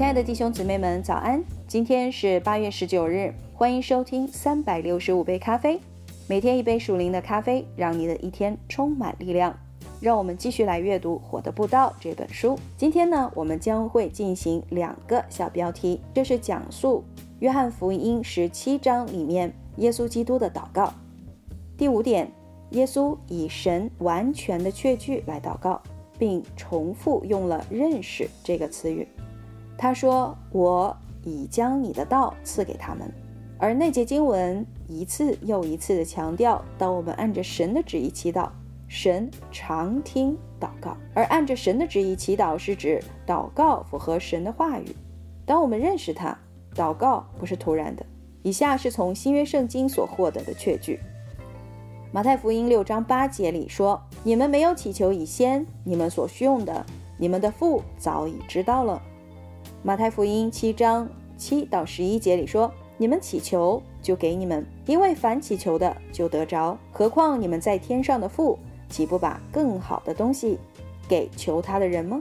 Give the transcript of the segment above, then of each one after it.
亲爱的弟兄姊妹们，早安！今天是八月十九日，欢迎收听三百六十五杯咖啡，每天一杯属灵的咖啡，让你的一天充满力量。让我们继续来阅读《火的步道》这本书。今天呢，我们将会进行两个小标题，这是讲述约翰福音十七章里面耶稣基督的祷告。第五点，耶稣以神完全的确据来祷告，并重复用了“认识”这个词语。他说：“我已将你的道赐给他们。”而那节经文一次又一次的强调，当我们按着神的旨意祈祷，神常听祷告。而按着神的旨意祈祷，是指祷告符合神的话语。当我们认识他，祷告不是突然的。以下是从新约圣经所获得的确据。马太福音六章八节里说：“你们没有祈求以先，你们所需用的，你们的父早已知道了。”马太福音七章七到十一节里说：“你们祈求，就给你们，因为凡祈求的，就得着。何况你们在天上的父，岂不把更好的东西给求他的人吗？”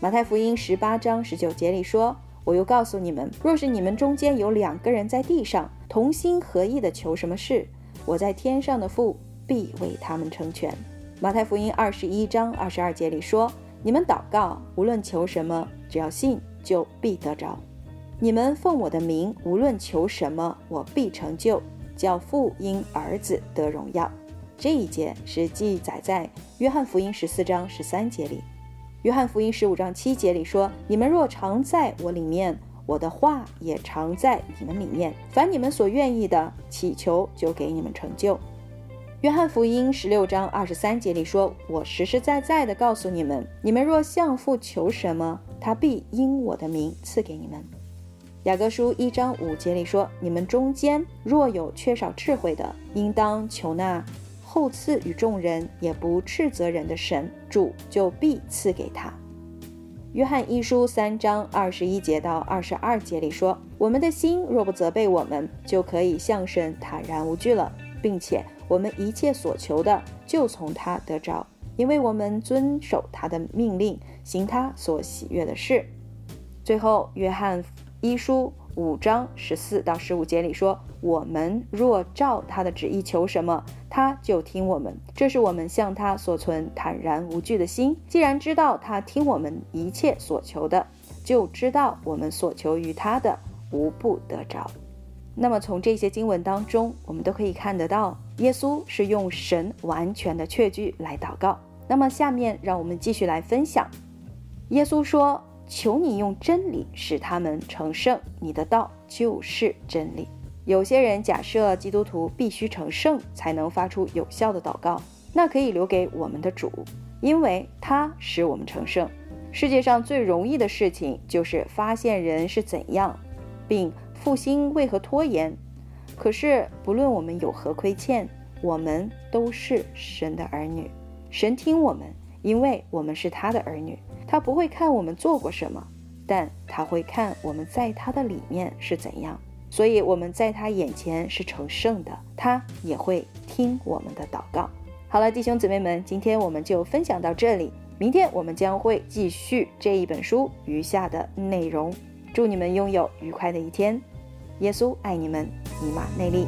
马太福音十八章十九节里说：“我又告诉你们，若是你们中间有两个人在地上同心合意的求什么事，我在天上的父必为他们成全。”马太福音二十一章二十二节里说：“你们祷告，无论求什么，只要信。”就必得着。你们奉我的名，无论求什么，我必成就，叫父因儿子得荣耀。这一节是记载在约翰福音十四章十三节里。约翰福音十五章七节里说：“你们若常在我里面，我的话也常在你们里面。凡你们所愿意的，祈求就给你们成就。”约翰福音十六章二十三节里说：“我实实在在的告诉你们，你们若向父求什么，他必因我的名赐给你们。雅各书一章五节里说：“你们中间若有缺少智慧的，应当求那后赐与众人，也不斥责人的神，主就必赐给他。”约翰一书三章二十一节到二十二节里说：“我们的心若不责备我们，就可以向神坦然无惧了，并且我们一切所求的，就从他得着。”因为我们遵守他的命令，行他所喜悦的事。最后，约翰一书五章十四到十五节里说：“我们若照他的旨意求什么，他就听我们。这是我们向他所存坦然无惧的心。既然知道他听我们一切所求的，就知道我们所求于他的无不得着。”那么，从这些经文当中，我们都可以看得到，耶稣是用神完全的确据来祷告。那么，下面让我们继续来分享。耶稣说：“求你用真理使他们成圣，你的道就是真理。”有些人假设基督徒必须成圣才能发出有效的祷告，那可以留给我们的主，因为他使我们成圣。世界上最容易的事情就是发现人是怎样，并复兴为何拖延。可是，不论我们有何亏欠，我们都是神的儿女。神听我们，因为我们是他的儿女。他不会看我们做过什么，但他会看我们在他的里面是怎样。所以我们在他眼前是成圣的，他也会听我们的祷告。好了，弟兄姊妹们，今天我们就分享到这里。明天我们将会继续这一本书余下的内容。祝你们拥有愉快的一天。耶稣爱你们，以马内利。